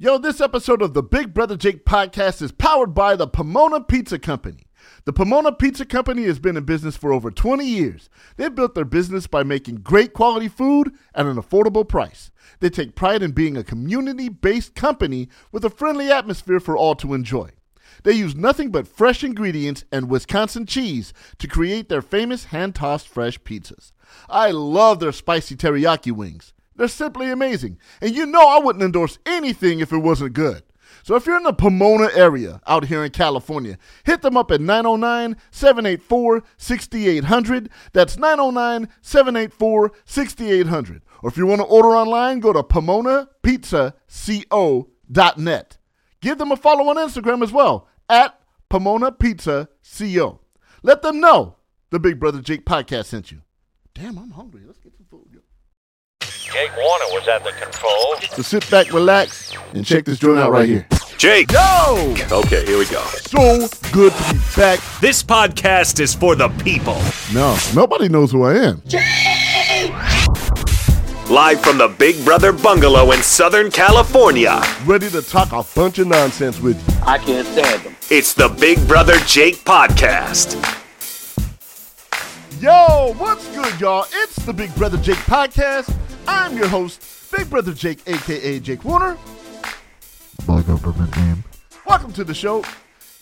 Yo, this episode of the Big Brother Jake podcast is powered by the Pomona Pizza Company. The Pomona Pizza Company has been in business for over 20 years. They've built their business by making great quality food at an affordable price. They take pride in being a community based company with a friendly atmosphere for all to enjoy. They use nothing but fresh ingredients and Wisconsin cheese to create their famous hand tossed fresh pizzas. I love their spicy teriyaki wings. They're simply amazing. And you know I wouldn't endorse anything if it wasn't good. So if you're in the Pomona area out here in California, hit them up at 909 784 6800. That's 909 784 6800. Or if you want to order online, go to PomonaPizzaCO.net. Give them a follow on Instagram as well at Pomona Pizza Co. Let them know the Big Brother Jake podcast sent you. Damn, I'm hungry. Let's get. Jake Warner was at the controls. So sit back, relax, and check this joint out right here. Jake. Yo! Okay, here we go. So good to be back. This podcast is for the people. No, nobody knows who I am. Jake! Live from the Big Brother Bungalow in Southern California. Ready to talk a bunch of nonsense with you. I can't stand them. It's the Big Brother Jake Podcast. Yo, what's good, y'all? It's the Big Brother Jake podcast. I'm your host, Big Brother Jake, aka Jake Warner. My government name. Welcome to the show.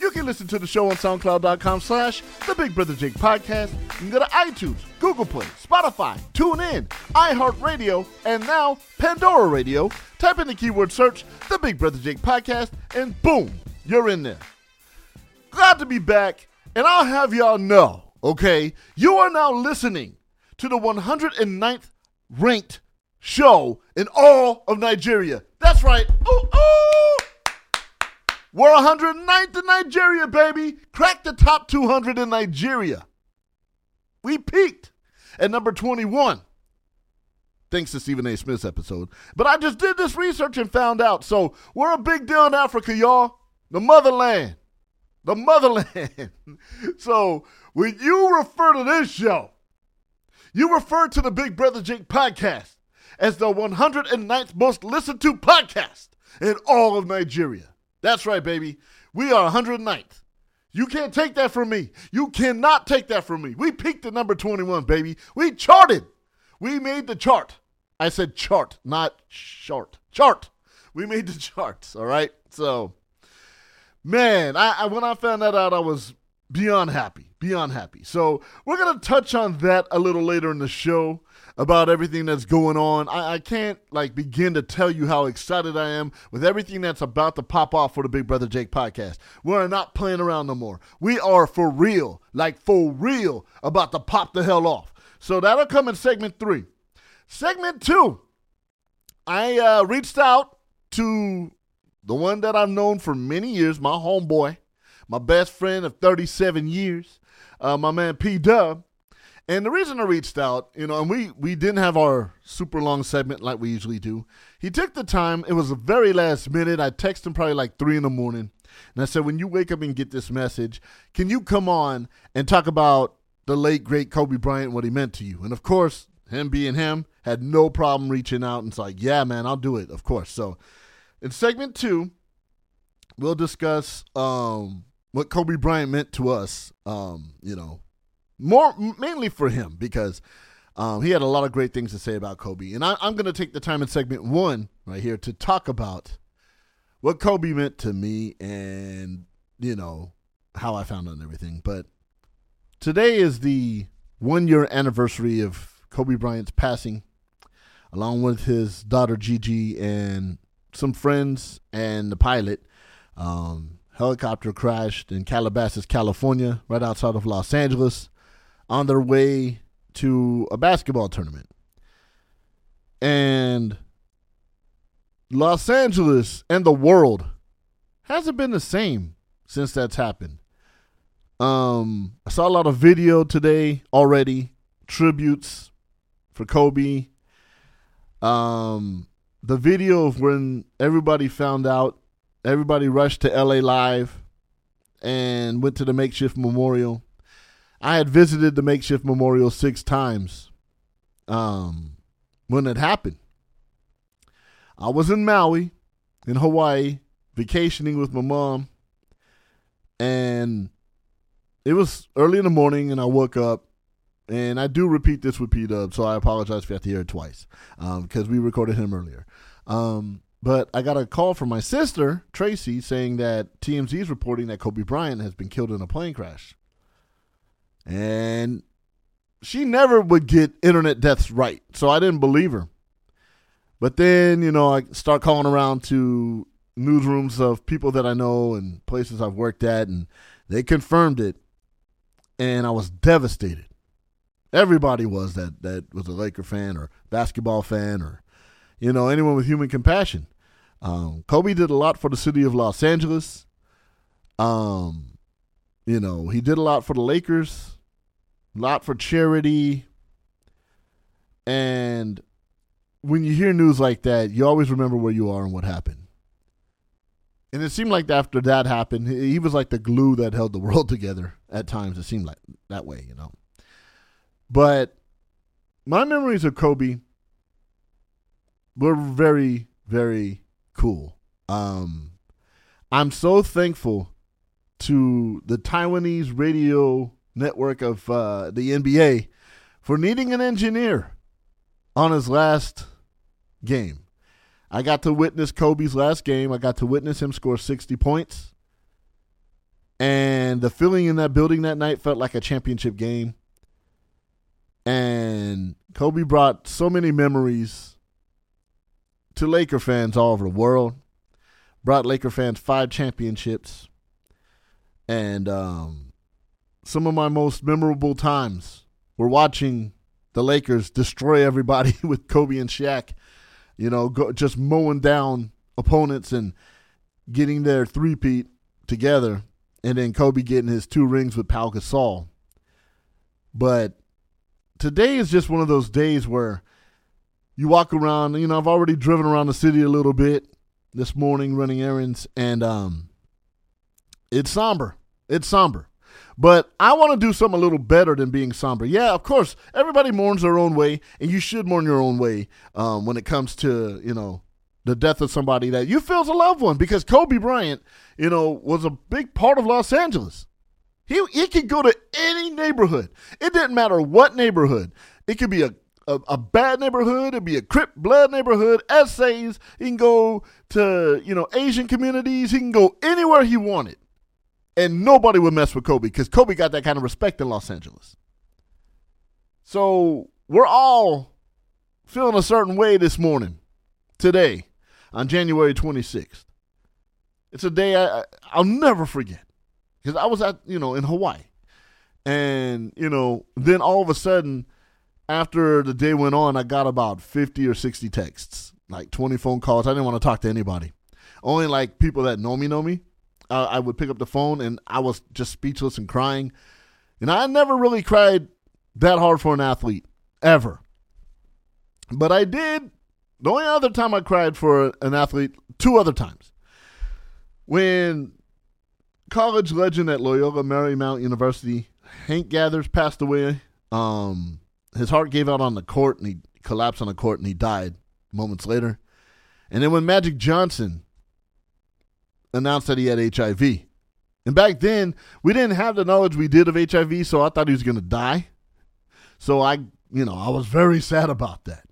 You can listen to the show on SoundCloud.com slash The Big Brother Jake Podcast. You can go to iTunes, Google Play, Spotify, TuneIn, iHeartRadio, and now Pandora Radio. Type in the keyword search The Big Brother Jake Podcast, and boom, you're in there. Glad to be back, and I'll have y'all know, okay, you are now listening to the 109th ranked show in all of Nigeria. That's right. Ooh, ooh. We're 109th in Nigeria, baby. Cracked the top 200 in Nigeria. We peaked at number 21. Thanks to Stephen A. Smith's episode. But I just did this research and found out. So we're a big deal in Africa, y'all. The motherland. The motherland. so when you refer to this show, you refer to the Big Brother Jake podcast as the 109th most listened to podcast in all of Nigeria. That's right, baby. We are 109th. You can't take that from me. You cannot take that from me. We peaked at number 21, baby. We charted. We made the chart. I said chart, not short. Chart. We made the charts, all right? So, man, I, I when I found that out, I was beyond happy. Beyond happy. So, we're going to touch on that a little later in the show about everything that's going on. I, I can't like begin to tell you how excited I am with everything that's about to pop off for the Big Brother Jake podcast. We're not playing around no more. We are for real, like for real, about to pop the hell off. So that'll come in segment three. Segment two, I uh, reached out to the one that I've known for many years, my homeboy, my best friend of 37 years, uh, my man P Dub. And the reason I reached out, you know, and we we didn't have our super long segment like we usually do. He took the time. It was the very last minute. I texted him probably like three in the morning, and I said, "When you wake up and get this message, can you come on and talk about the late great Kobe Bryant, what he meant to you?" And of course, him being him, had no problem reaching out and it's like, "Yeah, man, I'll do it." Of course. So, in segment two, we'll discuss um, what Kobe Bryant meant to us. Um, you know, more mainly for him because um, he had a lot of great things to say about Kobe. And I, I'm going to take the time in segment one right here to talk about what Kobe meant to me and, you know, how I found out everything. But today is the one year anniversary of Kobe Bryant's passing, along with his daughter Gigi and some friends and the pilot. Um, helicopter crashed in Calabasas, California, right outside of Los Angeles on their way to a basketball tournament. And Los Angeles and the world hasn't been the same since that's happened. Um, I saw a lot of video today already, tributes for Kobe. Um, the video of when everybody found out, everybody rushed to LA Live and went to the makeshift memorial. I had visited the makeshift memorial six times um, when it happened. I was in Maui. in Hawaii, vacationing with my mom, and it was early in the morning, and I woke up. And I do repeat this with P Dub, so I apologize if you have to hear it twice because um, we recorded him earlier. Um, but I got a call from my sister, Tracy, saying that TMZ is reporting that Kobe Bryant has been killed in a plane crash. And she never would get internet deaths right, so I didn't believe her. But then, you know, I start calling around to newsrooms of people that I know and places I've worked at, and they confirmed it. And I was devastated. Everybody was that that was a Laker fan or basketball fan or, you know, anyone with human compassion. Um, Kobe did a lot for the city of Los Angeles. Um, you know, he did a lot for the Lakers, lot for charity. And when you hear news like that, you always remember where you are and what happened. And it seemed like after that happened, he was like the glue that held the world together at times. It seemed like that way, you know. But my memories of Kobe were very, very cool. Um, I'm so thankful to the Taiwanese radio network of uh, the NBA for needing an engineer on his last game. I got to witness Kobe's last game. I got to witness him score 60 points. And the feeling in that building that night felt like a championship game. And Kobe brought so many memories to Laker fans all over the world. Brought Laker fans five championships. And um, some of my most memorable times were watching the Lakers destroy everybody with Kobe and Shaq. You know, go, just mowing down opponents and getting their three-peat together. And then Kobe getting his two rings with Pau Gasol. But today is just one of those days where you walk around. You know, I've already driven around the city a little bit this morning running errands, and um, it's somber. It's somber. But I want to do something a little better than being somber. Yeah, of course, everybody mourns their own way, and you should mourn your own way um, when it comes to, you know, the death of somebody that you feel is a loved one because Kobe Bryant, you know, was a big part of Los Angeles. He, he could go to any neighborhood. It didn't matter what neighborhood. It could be a, a, a bad neighborhood. It'd be a Crip blood neighborhood. Essays. He can go to, you know, Asian communities. He can go anywhere he wanted. And nobody would mess with Kobe because Kobe got that kind of respect in Los Angeles. So we're all feeling a certain way this morning, today, on January 26th. It's a day I, I'll never forget because I was at you know in Hawaii, and you know then all of a sudden, after the day went on, I got about fifty or sixty texts, like twenty phone calls. I didn't want to talk to anybody, only like people that know me know me. Uh, I would pick up the phone and I was just speechless and crying, and I never really cried that hard for an athlete ever, but I did. The only other time I cried for an athlete, two other times. When college legend at Loyola Marymount University, Hank Gathers passed away. Um, his heart gave out on the court and he collapsed on the court and he died moments later. And then when Magic Johnson announced that he had HIV, and back then we didn't have the knowledge we did of HIV, so I thought he was going to die. So I, you know, I was very sad about that.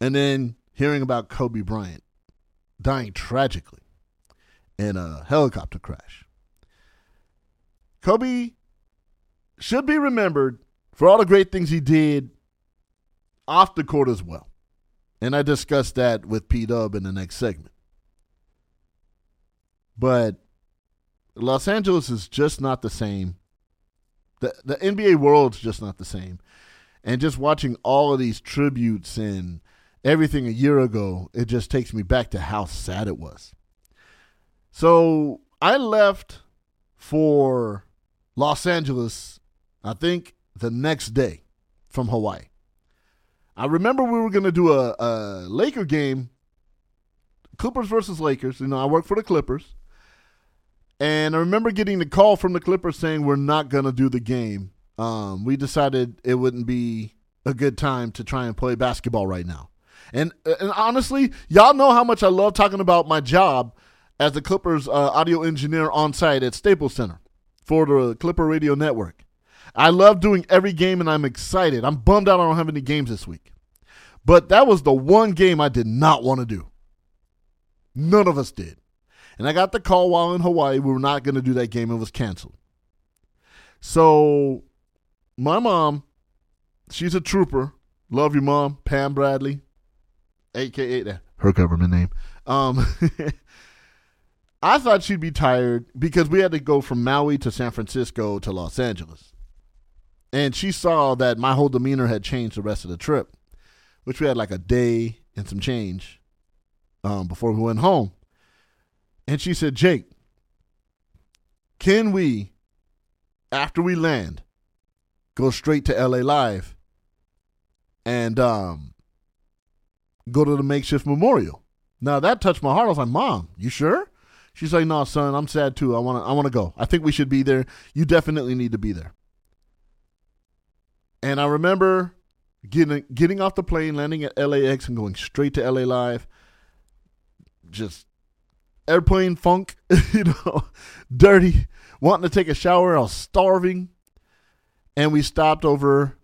And then hearing about Kobe Bryant dying tragically in a helicopter crash. Kobe should be remembered for all the great things he did off the court as well. And I discussed that with P Dub in the next segment. But Los Angeles is just not the same. The the NBA world's just not the same. And just watching all of these tributes and everything a year ago, it just takes me back to how sad it was. So I left for Los Angeles, I think the next day from Hawaii. I remember we were going to do a, a Laker game, Clippers versus Lakers. You know, I work for the Clippers. And I remember getting the call from the Clippers saying we're not going to do the game. Um, we decided it wouldn't be a good time to try and play basketball right now. And, and honestly, y'all know how much I love talking about my job as the Clippers uh, audio engineer on site at Staples Center for the Clipper Radio Network. I love doing every game and I'm excited. I'm bummed out I don't have any games this week. But that was the one game I did not want to do. None of us did. And I got the call while in Hawaii. We were not going to do that game. It was canceled. So my mom, she's a trooper. Love you, mom. Pam Bradley, aka her government name. Um, I thought she'd be tired because we had to go from Maui to San Francisco to Los Angeles. And she saw that my whole demeanor had changed the rest of the trip, which we had like a day and some change um, before we went home. And she said, Jake, can we, after we land, go straight to LA Live and um, go to the makeshift memorial? Now that touched my heart. I was like, Mom, you sure? She's like, No, son, I'm sad too. I wanna I wanna go. I think we should be there. You definitely need to be there. And I remember getting getting off the plane, landing at LAX and going straight to LA Live. Just airplane funk, you know, dirty, wanting to take a shower. I was starving. And we stopped over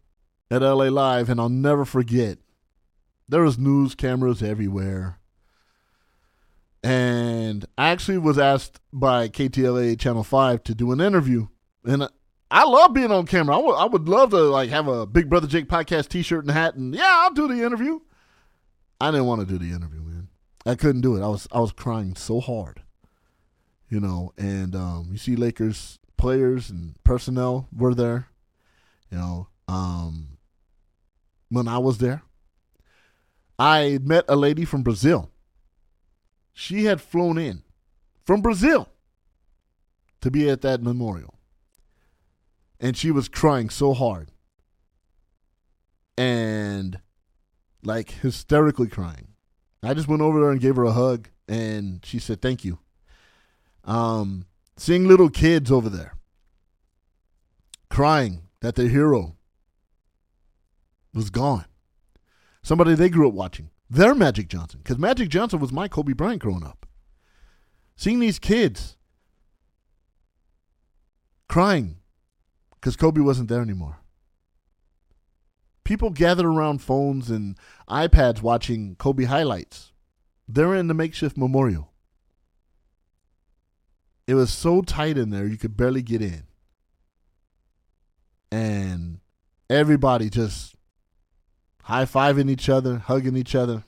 at LA Live, and I'll never forget. There was news cameras everywhere. And I actually was asked by KTLA Channel 5 to do an interview. And I love being on camera. I would, I would love to like have a Big Brother Jake podcast t-shirt and hat and yeah, I'll do the interview. I didn't want to do the interview. I couldn't do it. I was I was crying so hard. You know, and um, you see Lakers players and personnel were there. You know, um, when I was there, I met a lady from Brazil. She had flown in from Brazil to be at that memorial. And she was crying so hard. And like hysterically crying. I just went over there and gave her a hug and she said thank you. Um seeing little kids over there crying that their hero was gone. Somebody they grew up watching. Their Magic Johnson. Because Magic Johnson was my Kobe Bryant growing up. Seeing these kids crying because Kobe wasn't there anymore. People gathered around phones and iPads watching Kobe highlights. They're in the makeshift memorial. It was so tight in there, you could barely get in. And everybody just high fiving each other, hugging each other,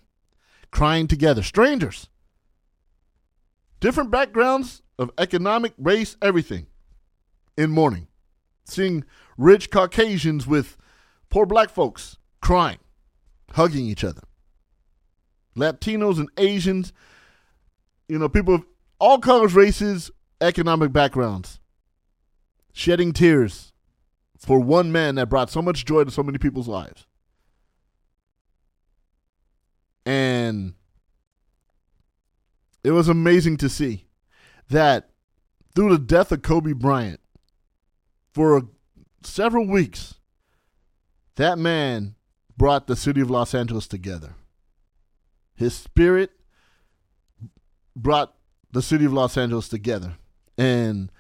crying together. Strangers. Different backgrounds of economic, race, everything in mourning. Seeing rich Caucasians with poor black folks crying, hugging each other. Latinos and Asians, you know, people of all colors, races, economic backgrounds, shedding tears for one man that brought so much joy to so many people's lives. And it was amazing to see that through the death of Kobe Bryant, for several weeks, that man brought the city of Los Angeles together. His spirit brought the city of Los Angeles together. And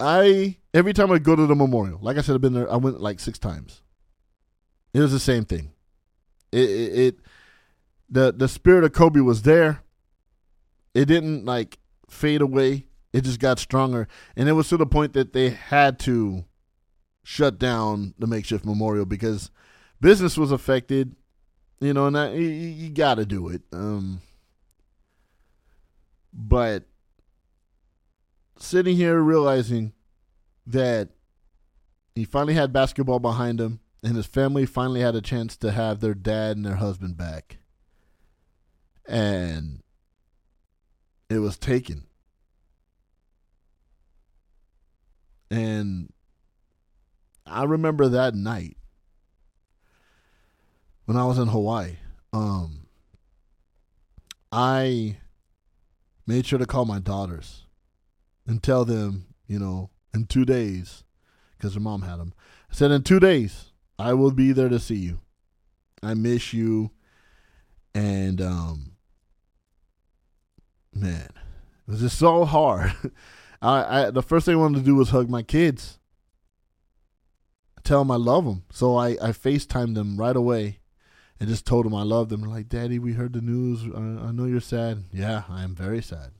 I, every time I go to the memorial, like I said, I've been there, I went like six times. It was the same thing. It, it, it the the spirit of Kobe was there. It didn't like fade away. It just got stronger, and it was to the point that they had to shut down the makeshift memorial because business was affected. You know, and that, you, you got to do it. Um, but sitting here realizing that he finally had basketball behind him and his family finally had a chance to have their dad and their husband back. And it was taken. And I remember that night when I was in Hawaii. Um, I made sure to call my daughters and tell them, you know, in two days, because their mom had them. I said, in two days, I will be there to see you. I miss you. And um man, it was just so hard. I, I the first thing I wanted to do was hug my kids. Tell them I love them. So I, I FaceTimed them right away and just told them I love them. Like, Daddy, we heard the news. I, I know you're sad. Yeah, I am very sad.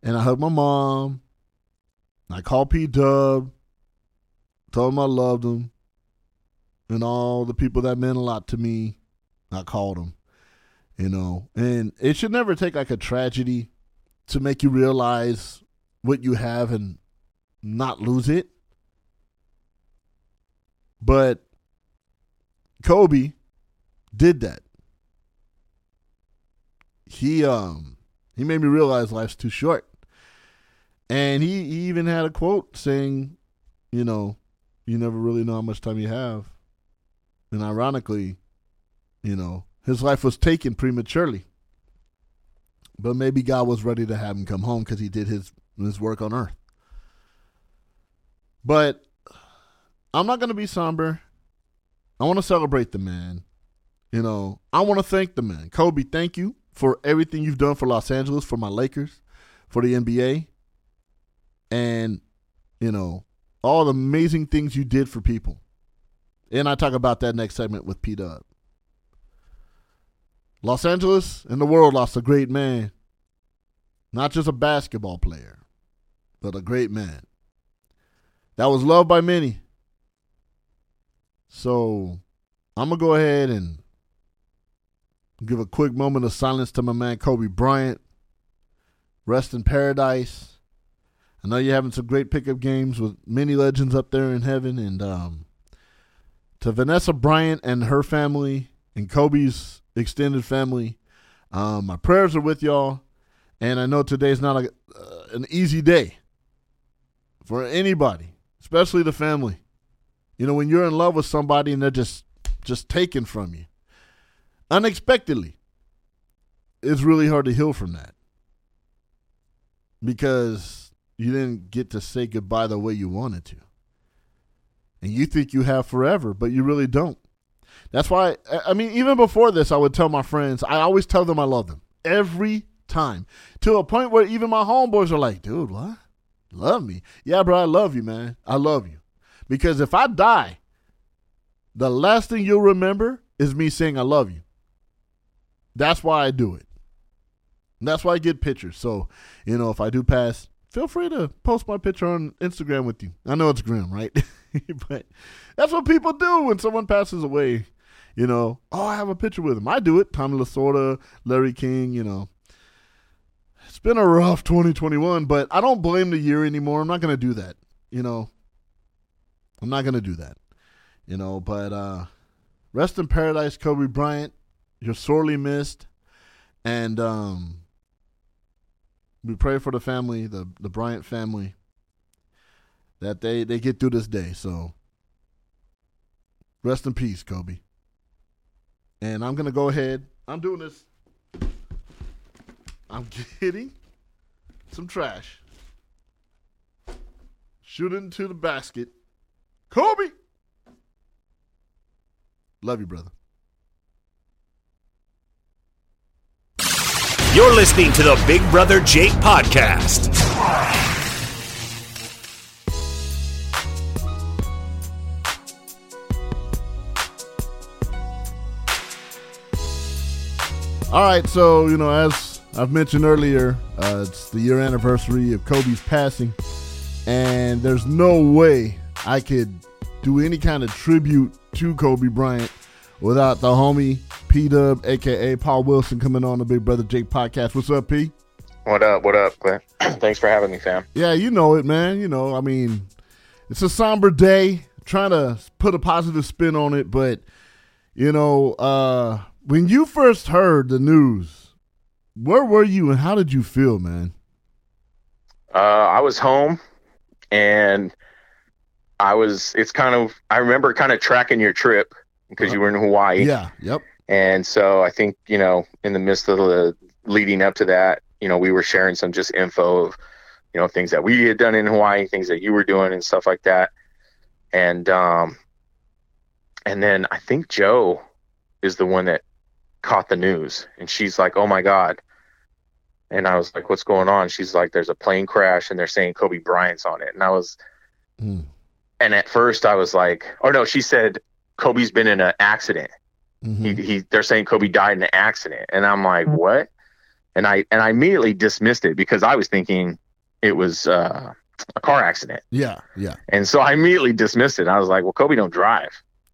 And I hugged my mom. I called P Dub. Told him I loved him. And all the people that meant a lot to me, I called them. You know, and it should never take like a tragedy to make you realize what you have and not lose it. But Kobe did that. He um he made me realize life's too short. And he, he even had a quote saying, you know, you never really know how much time you have. And ironically, you know, his life was taken prematurely. But maybe God was ready to have him come home because he did his his work on earth. But I'm not going to be somber. I want to celebrate the man. You know, I want to thank the man. Kobe, thank you for everything you've done for Los Angeles, for my Lakers, for the NBA, and, you know, all the amazing things you did for people. And I talk about that next segment with P Dub. Los Angeles and the world lost a great man. Not just a basketball player, but a great man. That was loved by many. So I'm going to go ahead and give a quick moment of silence to my man Kobe Bryant. Rest in paradise. I know you're having some great pickup games with many legends up there in heaven. And um, to Vanessa Bryant and her family and Kobe's extended family, um, my prayers are with y'all. And I know today's not a, uh, an easy day for anybody, especially the family. You know, when you're in love with somebody and they're just just taken from you unexpectedly, it's really hard to heal from that because you didn't get to say goodbye the way you wanted to. And you think you have forever, but you really don't. That's why, I mean, even before this, I would tell my friends, I always tell them I love them every time to a point where even my homeboys are like, dude, what? Love me? Yeah, bro, I love you, man. I love you. Because if I die, the last thing you'll remember is me saying I love you. That's why I do it. And that's why I get pictures. So, you know, if I do pass, feel free to post my picture on Instagram with you. I know it's grim, right? but that's what people do when someone passes away. You know, oh, I have a picture with him. I do it. Tommy Lasorda, Larry King, you know. It's been a rough 2021, but I don't blame the year anymore. I'm not going to do that. You know, I'm not to do that. You know, but uh, rest in paradise, Kobe Bryant. You're sorely missed. And um, we pray for the family, the, the Bryant family, that they, they get through this day. So rest in peace, Kobe. And I'm to go ahead. I'm doing this. I'm getting some trash. Shoot it into the basket. Kobe. Love you, brother. You're listening to the Big Brother Jake podcast. All right, so you know, as I've mentioned earlier, uh, it's the year anniversary of Kobe's passing, and there's no way I could do any kind of tribute to Kobe Bryant without the homie P Dub, aka Paul Wilson, coming on the Big Brother Jake podcast. What's up, P? What up? What up, Clint? Thanks for having me, fam. Yeah, you know it, man. You know, I mean, it's a somber day. Trying to put a positive spin on it, but you know, uh, when you first heard the news, where were you and how did you feel, man? Uh, I was home, and I was. It's kind of. I remember kind of tracking your trip because you were in Hawaii. Yeah. Yep. And so I think you know, in the midst of the leading up to that, you know, we were sharing some just info of, you know, things that we had done in Hawaii, things that you were doing, and stuff like that. And um, and then I think Joe is the one that caught the news, and she's like, "Oh my god." And I was like, "What's going on?" She's like, "There's a plane crash, and they're saying Kobe Bryant's on it." And I was, Mm. And at first I was like, "Oh no," she said, "Kobe's been in an accident." Mhm. he, he they're saying Kobe died in an accident and I'm like what and I and I immediately dismissed it because I was thinking it was uh, a car accident Yeah, yeah. and so I immediately dismissed it I was like well Kobe don't drive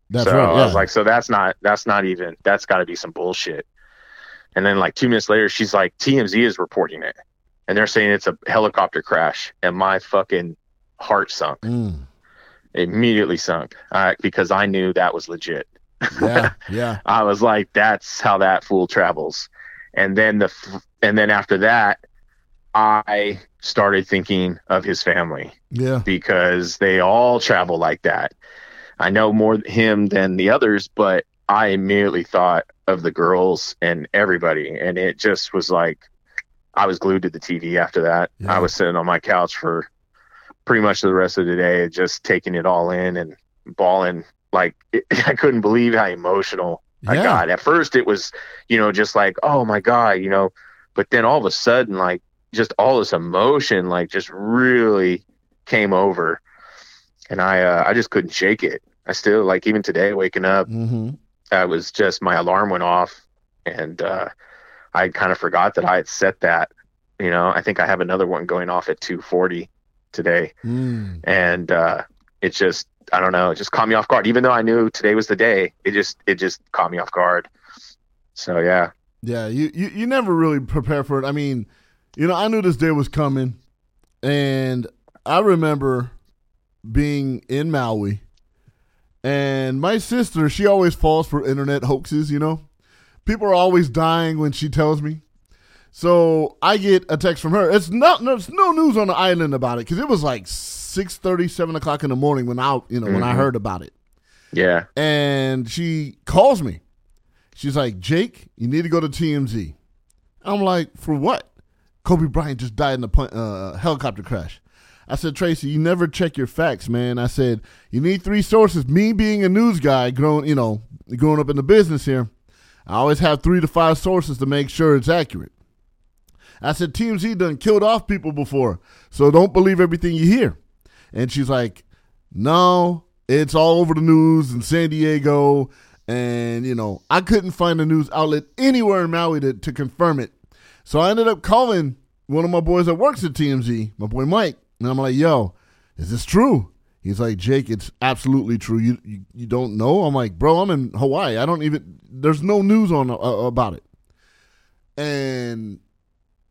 That's so right. I was like so that's not that's not even that's got to be some bullshit and then like two minutes later she's like TMZ is reporting it and they're saying it's a helicopter crash and my fucking heart sunk Mm. Immediately sunk uh, because I knew that was legit yeah, yeah. I was like, that's how that fool travels. And then the, f- and then after that, I started thinking of his family Yeah. because they all travel like that. I know more him than the others, but I immediately thought of the girls and everybody. And it just was like, I was glued to the TV after that. Yeah. I was sitting on my couch for pretty much the rest of the day, just taking it all in and bawling. Like, it, I couldn't believe how emotional I got. At first, it was, you know, just like, oh my God, you know, but then all of a sudden, like, just all this emotion, like, just really came over. And I, uh, I just couldn't shake it. I still, like, even today, waking up, Mm-hmm. I was just, my alarm went off and, uh, I kind of forgot that I had set that, you know, I think I have another one going off at 240 today Mm. and uh, it just I don't know, it just caught me off guard. Even though I knew today was the day, it just it just caught me off guard. So yeah, Yeah, you, you you never really prepare for it. I mean, you know, I knew this day was coming, and I remember being in Maui, and my sister, she always falls for internet hoaxes. You know, people are always dying when she tells me. So I get a text from her. It's not no, it's no news on the island about it because it was like six thirty, seven o'clock in the morning when I you know when I Mhm. heard about it yeah, and she calls me. She's like, Jake, you need to go to TMZ. I'm like, for what? Kobe Bryant just died in a uh, helicopter crash. I said, Tracy, you never check your facts, man. I said, you need three sources. Me being a news guy, growing, you know, growing up in the business here, I always have three to five sources to make sure it's accurate. I said, TMZ done killed off people before, so don't believe everything you hear. And she's like, no, it's all over the news in San Diego. And, you know, I couldn't find a news outlet anywhere in Maui to, to confirm it. So I ended up calling one of my boys that works at TMZ, my boy Mike. And I'm like, yo, is this true? He's like, Jake, it's absolutely true. You you, you don't know? I'm like, bro, I'm in Hawaii. I don't even, there's no news on uh, about it. And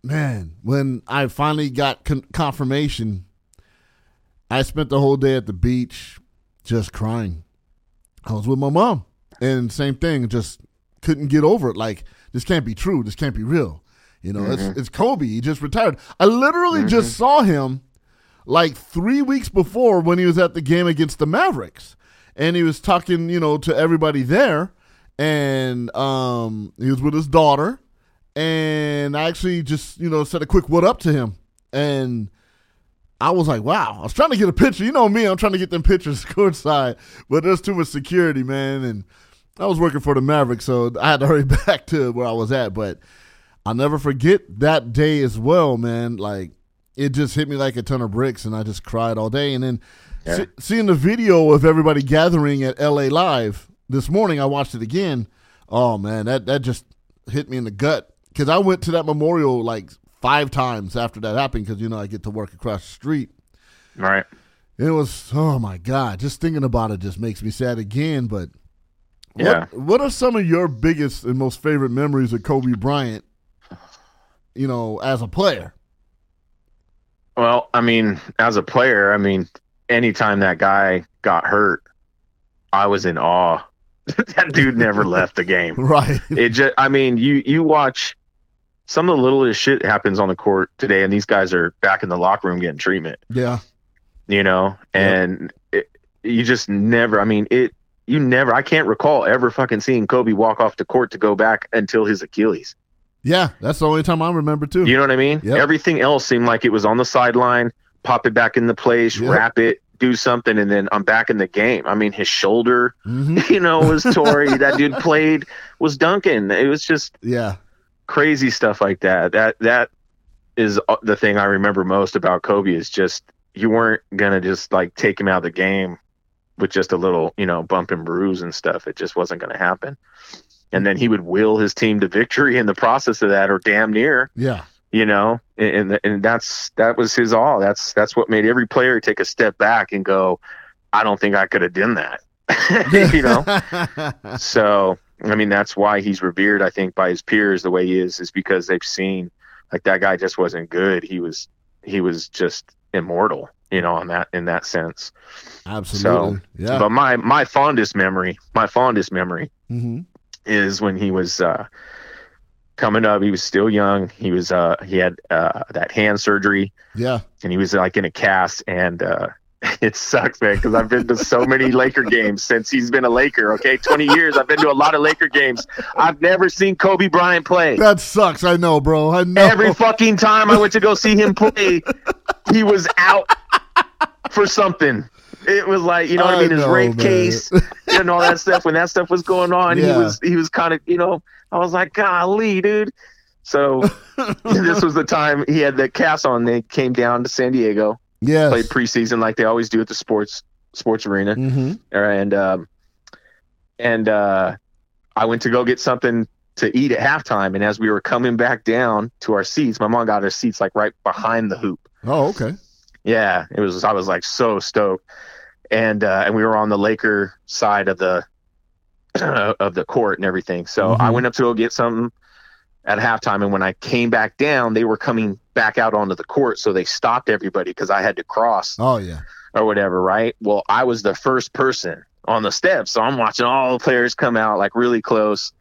man, when I finally got con- confirmation, I spent the whole day at the beach just crying. I was with my mom, and same thing, just couldn't get over it. Like this can't be true. This can't be real. You know, it's it's Kobe. He just retired. I literally just saw him like three weeks before when he was at the game against the Mavericks, and he was talking, you know, to everybody there, and um, he was with his daughter, and I actually just, you know, said a quick what up to him, and I was like, wow. I was trying to get a picture. You know me, I'm trying to get them pictures courtside, but there's too much security, man, and I was working for the Mavericks, so I had to hurry back to where I was at, but I'll never forget that day as well, man. Like it just hit me like a ton of bricks, and I just cried all day. And then Yeah. see- seeing the video of everybody gathering at LA Live this morning, I watched it again. Oh man, that that just hit me in the gut because I went to that memorial like five times after that happened because you know I get to work across the street. right. It was oh my god, just thinking about it just makes me sad again. But Yeah. what, what are some of your biggest and most favorite memories of Kobe Bryant? You know, as a player. Well, I mean, as a player, I mean, anytime that guy got hurt, I was in awe. that dude never left the game. Right. It just, I mean, you you watch some of the littlest shit happens on the court today, and these guys are back in the locker room getting treatment. Yeah. You know, and it, you just never. I mean, it. You never. I can't recall ever fucking seeing Kobe walk off the court to go back until his Achilles. Yeah. That's the only time I remember too. You know what I mean? Yep. Everything else seemed like it was on the sideline, pop it back in the place, Yep. wrap it, do something, and then I'm back in the game. I mean, his shoulder, Mhm. you know, was tore. that dude played was Duncan. It was just Yeah. Crazy stuff like that. That that is uh, the thing I remember most about Kobe is just you weren't gonna just like take him out of the game with just a little, you know, bump and bruise and stuff. It just wasn't gonna happen. And then he would will his team to victory in the process of that, or damn near, Yeah. you know. And and, and that's that was his all. That's that's what made every player take a step back and go, I don't think I could have done that. you know. So, I mean, that's why he's revered, I think, by his peers the way he is, is because they've seen like that guy just wasn't good. He was, he was just immortal, you know, in that, in that sense. Absolutely. yeah. But my, my fondest memory, my fondest memory hmm is when he was, uh, coming up. He was still young. He was, uh, he had, uh, that hand surgery Yeah. and he was like in a cast and, uh, it sucks, man, because I've been to so many Laker games since he's been a Laker. Okay, twenty years. I've been to a lot of Laker games. I've never seen Kobe Bryant play. That sucks. I know, bro. I know. Every fucking time I went to go see him play, he was out for something. It was like you know what I I mean. His know, rape man. case and all that stuff. When that stuff was going on, he was he was kind of you know. I was like, golly, dude. So this was the time he had the cast on. They came down to San Diego yes. played preseason like they always do at the sports sports arena hmm and um and uh i went to go get something to eat at halftime and as we were coming back down to our seats my mom got our seats like right behind the hoop Oh, okay. yeah it was i was like so stoked and uh and we were on the laker side of the of the court and everything so i Mhm. went up to go get something at halftime and when i came back down they were coming back out onto the court so they stopped everybody because i had to cross Oh, yeah. or whatever, right? Well, I was the first person on the steps, so I'm watching all the players come out like really close,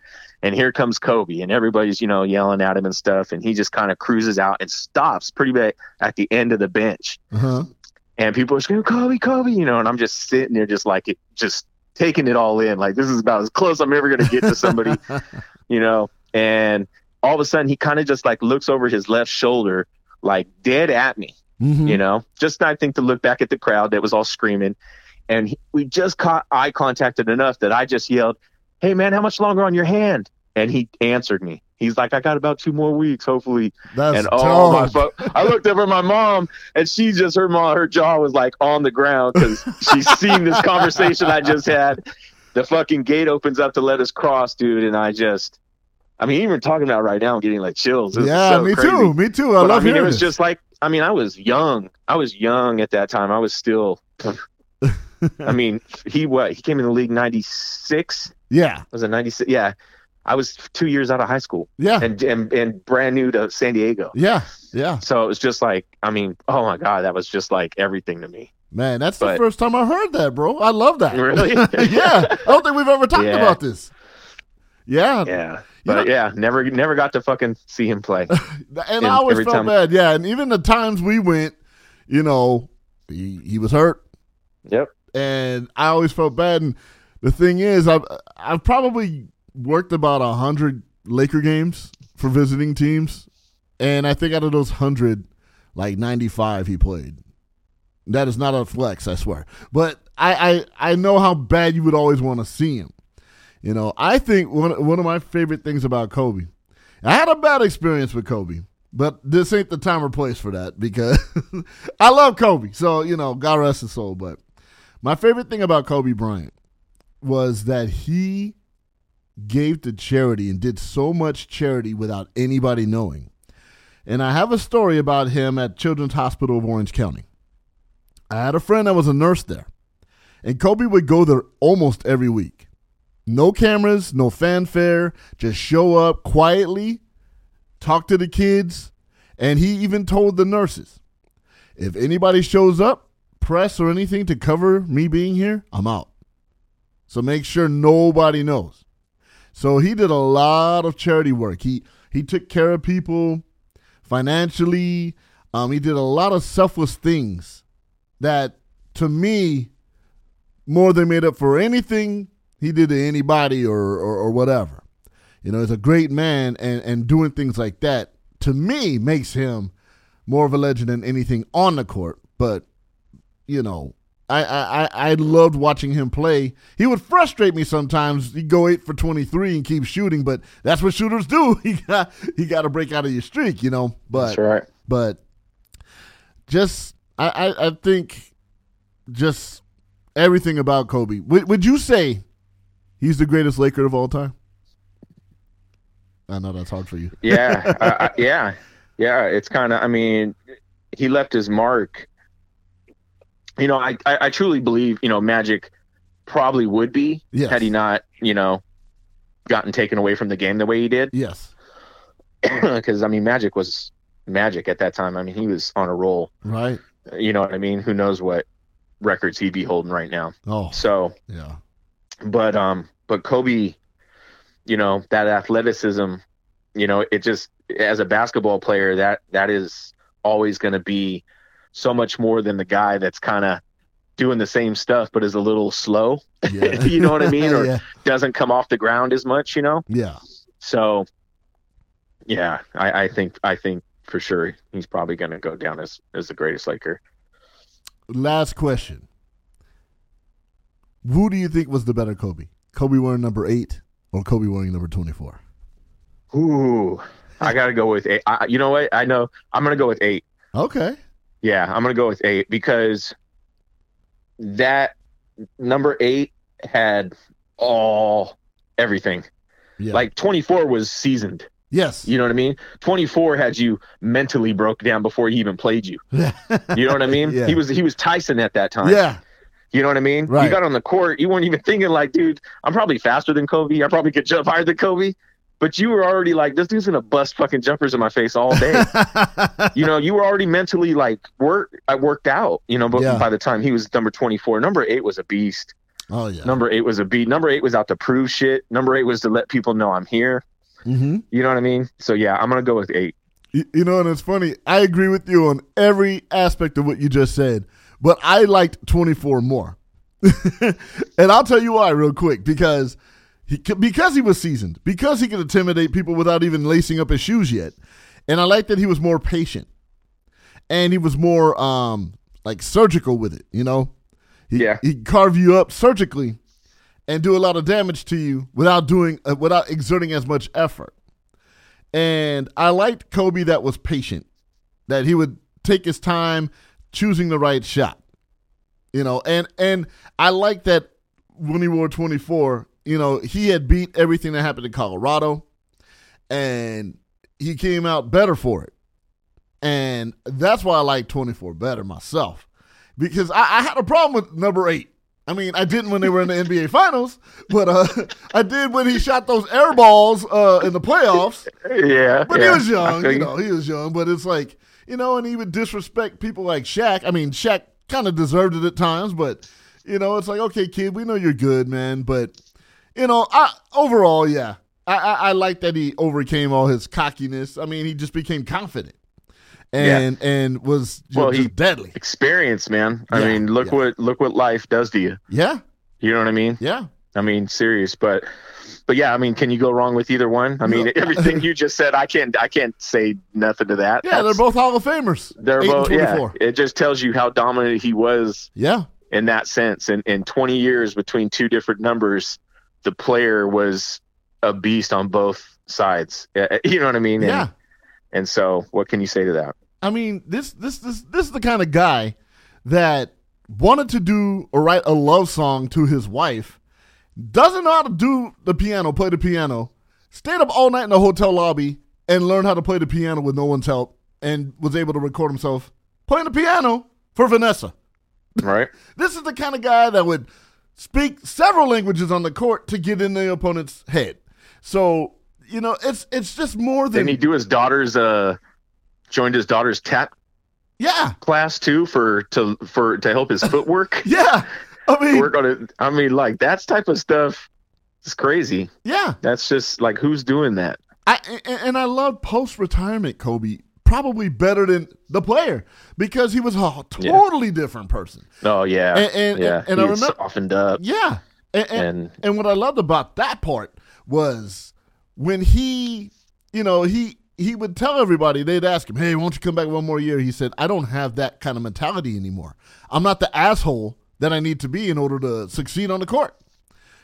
and here comes Kobe, and everybody's you know yelling at him and stuff, and he just kind of cruises out and stops pretty big at the end of the bench, Uh-huh. and people are screaming Kobe, Kobe, you know, and I'm just sitting there just like it, just taking it all in, like this is about as close I'm ever gonna get to somebody, you know, and all of a sudden he kind of just like looks over his left shoulder, like dead at me Mhm. you know? Just i think to look back at the crowd that was all screaming. And he, we just caught eye contacted enough that i just yelled hey man how much longer on your hand? And he answered me. He's like i got about two more weeks hopefully. That's and oh my dope. fu- i looked over my mom and she just her mom her jaw was like on the ground because she's seen this conversation i just had. The fucking gate opens up to let us cross dude and i just i mean even talking about right now i'm getting like chills This Yeah, so me crazy. too. Me too. I But love I mean, it was this. just like I mean, I was young. I was young at that time. I was still. I mean, he what? He came in the league '96. yeah, Was it '96? Yeah, I was two years out of high school yeah, and, and and brand new to San Diego. yeah, yeah. So it was just like, I mean, oh my god, that was just like everything to me. Man, that's the first time I heard that, bro. I love that. Really? yeah. I don't think we've ever talked Yeah. about this. Yeah. Yeah, You but know- yeah, never never got to fucking see him play. And And I always felt time- bad. Yeah. And even the times we went, you know, he, he was hurt. Yep. And I always felt bad. And the thing is, I've, I've probably worked about a hundred Laker games for visiting teams. And I think out of those hundred, like 95 he played. That is not a flex, I swear. But I, I, I know how bad you would always want to see him. You know, I think one one of my favorite things about Kobe. I had a bad experience with Kobe, but this ain't the time or place for that because I love Kobe. So, you know, God rest his soul. But my favorite thing about Kobe Bryant was that he gave to charity and did so much charity without anybody knowing. And I have a story about him at Children's Hospital of Orange County. I had a friend that was a nurse there, and Kobe would go there almost every week. No cameras, no fanfare, just show up quietly, talk to the kids, and he even told the nurses if anybody shows up, press or anything to cover me being here, I'm out. So make sure nobody knows. So he did a lot of charity work. He he took care of people financially. Um, he did a lot of selfless things that, to me, more than made up for anything he did to anybody or, or, or whatever. You know, he's a great man, and, and doing things like that, to me, makes him more of a legend than anything on the court. But, you know, I, I, I- loved watching him play. He would frustrate me sometimes. He'd go eight for twenty three and keep shooting, but that's what shooters do. He got he got to break out of your streak, you know. But That's right. but just I, I, I think just everything about Kobe. Would, would you say he's the greatest Laker of all time? I know that's hard for you. Yeah, I, yeah, yeah. It's kind of. I mean, he left his mark. You know, I, I I truly believe you know Magic probably would be Yes. had he not you know gotten taken away from the game the way he did. Yes, Because I mean, Magic was Magic at that time. I mean, he was on a roll. right. You know what I mean? Who knows what records he'd be holding right now? Oh, So, yeah, but um, but Kobe, you know that athleticism, you know, it just as a basketball player that that is always going to be so much more than the guy that's kind of doing the same stuff but is a little slow, yeah. You know what I mean? Or- yeah, doesn't come off the ground as much, you know. yeah. So, yeah, I, I think I think for sure he's probably going to go down as as the greatest Laker. Last question. Who do you think was the better Kobe? Kobe wearing number eight or Kobe wearing number twenty four? Ooh, I got to go with eight. I, you know what? I know I'm going to go with eight. Okay. Yeah, I'm gonna go with eight because that number eight had all everything. Yeah. Like 24 was seasoned. yes. You know what I mean? 24 had you mentally broke down before he even played you. You know what I mean? Yeah. He was he was Tyson at that time. yeah. You know what I mean? Right. You got on the court, you weren't even thinking like, dude, I'm probably faster than Kobe. I probably could jump higher than Kobe. But you were already like, this dude's gonna bust fucking jumpers in my face all day. you know, you were already mentally like work I worked out, you know, but Yeah. by the time he was number 24, number 8 was a beast. oh yeah. Number 8 was a beast. Number 8 was out to prove shit. Number 8 was to let people know I'm here. mm-hmm. You know what I mean? So yeah, I'm going to go with 8. You, you know, and it's funny. I agree with you on every aspect of what you just said, but I liked 24 more. and I'll tell you why real quick because he because he was seasoned, because he could intimidate people without even lacing up his shoes yet. And I like that he was more patient. And he was more um like surgical with it, you know? He, Yeah. He'd carve you up surgically and do a lot of damage to you without doing uh, without exerting as much effort. And I liked Kobe that was patient, that he would take his time choosing the right shot. You know, and and I like that when he wore 24, you know, he had beat everything that happened in Colorado and he came out better for it. And that's why I like 24 better myself. Because I, I had a problem with number eight. I mean, I didn't when they were in the NBA Finals, but uh, I did when he shot those air balls uh, in the playoffs. Yeah. But yeah. he was young, you know, he was young. But it's like, you know, and he would disrespect people like Shaq. I mean, Shaq kind of deserved it at times, but you know, it's like, okay, kid, we know you're good, man. But you know, I overall, yeah, I I, I like that he overcame all his cockiness. I mean, he just became confident and and was just, Well, he- deadly. Experience, man. I Yeah, mean, look yeah. what look what life does to you. Yeah, You know what I mean? yeah, I mean, serious, but but yeah, I mean, can you go wrong with either one? I mean, everything you just said, I can't I can't say nothing to that. yeah. They're both Hall of Famers. they're both yeah. It just tells you how dominant he was Yeah, in that sense. And in 20 years between two different numbers, the player was a beast on both sides. You know what I mean? And, yeah. And so, what can you say to that? I mean, this this this this is the kind of guy that wanted to do or write a love song to his wife, doesn't know how to do the piano, play the piano, stayed up all night in the hotel lobby and learned how to play the piano with no one's help, and was able to record himself playing the piano for Vanessa. Right? This is the kind of guy that would speak several languages on the court to get in the opponent's head. So you know, it's it's just more than Didn't he do his daughter's uh joined his daughter's tap yeah, class too for to for to help his footwork? yeah. I mean, Work on it. I mean, like that's type of stuff. It's crazy. yeah. That's just like who's doing that? I and, and I love post retirement Kobe probably better than the player because he was a Yeah. totally different person. Oh yeah, And- and- yeah. and he I remember- softened up, Yeah, and and, and and what I loved about that part was when he, you know, he he would tell everybody they'd ask him, "Hey, won't you come back one more year?" He said, "I don't have that kind of mentality anymore. I'm not the asshole that I need to be in order to succeed on the court.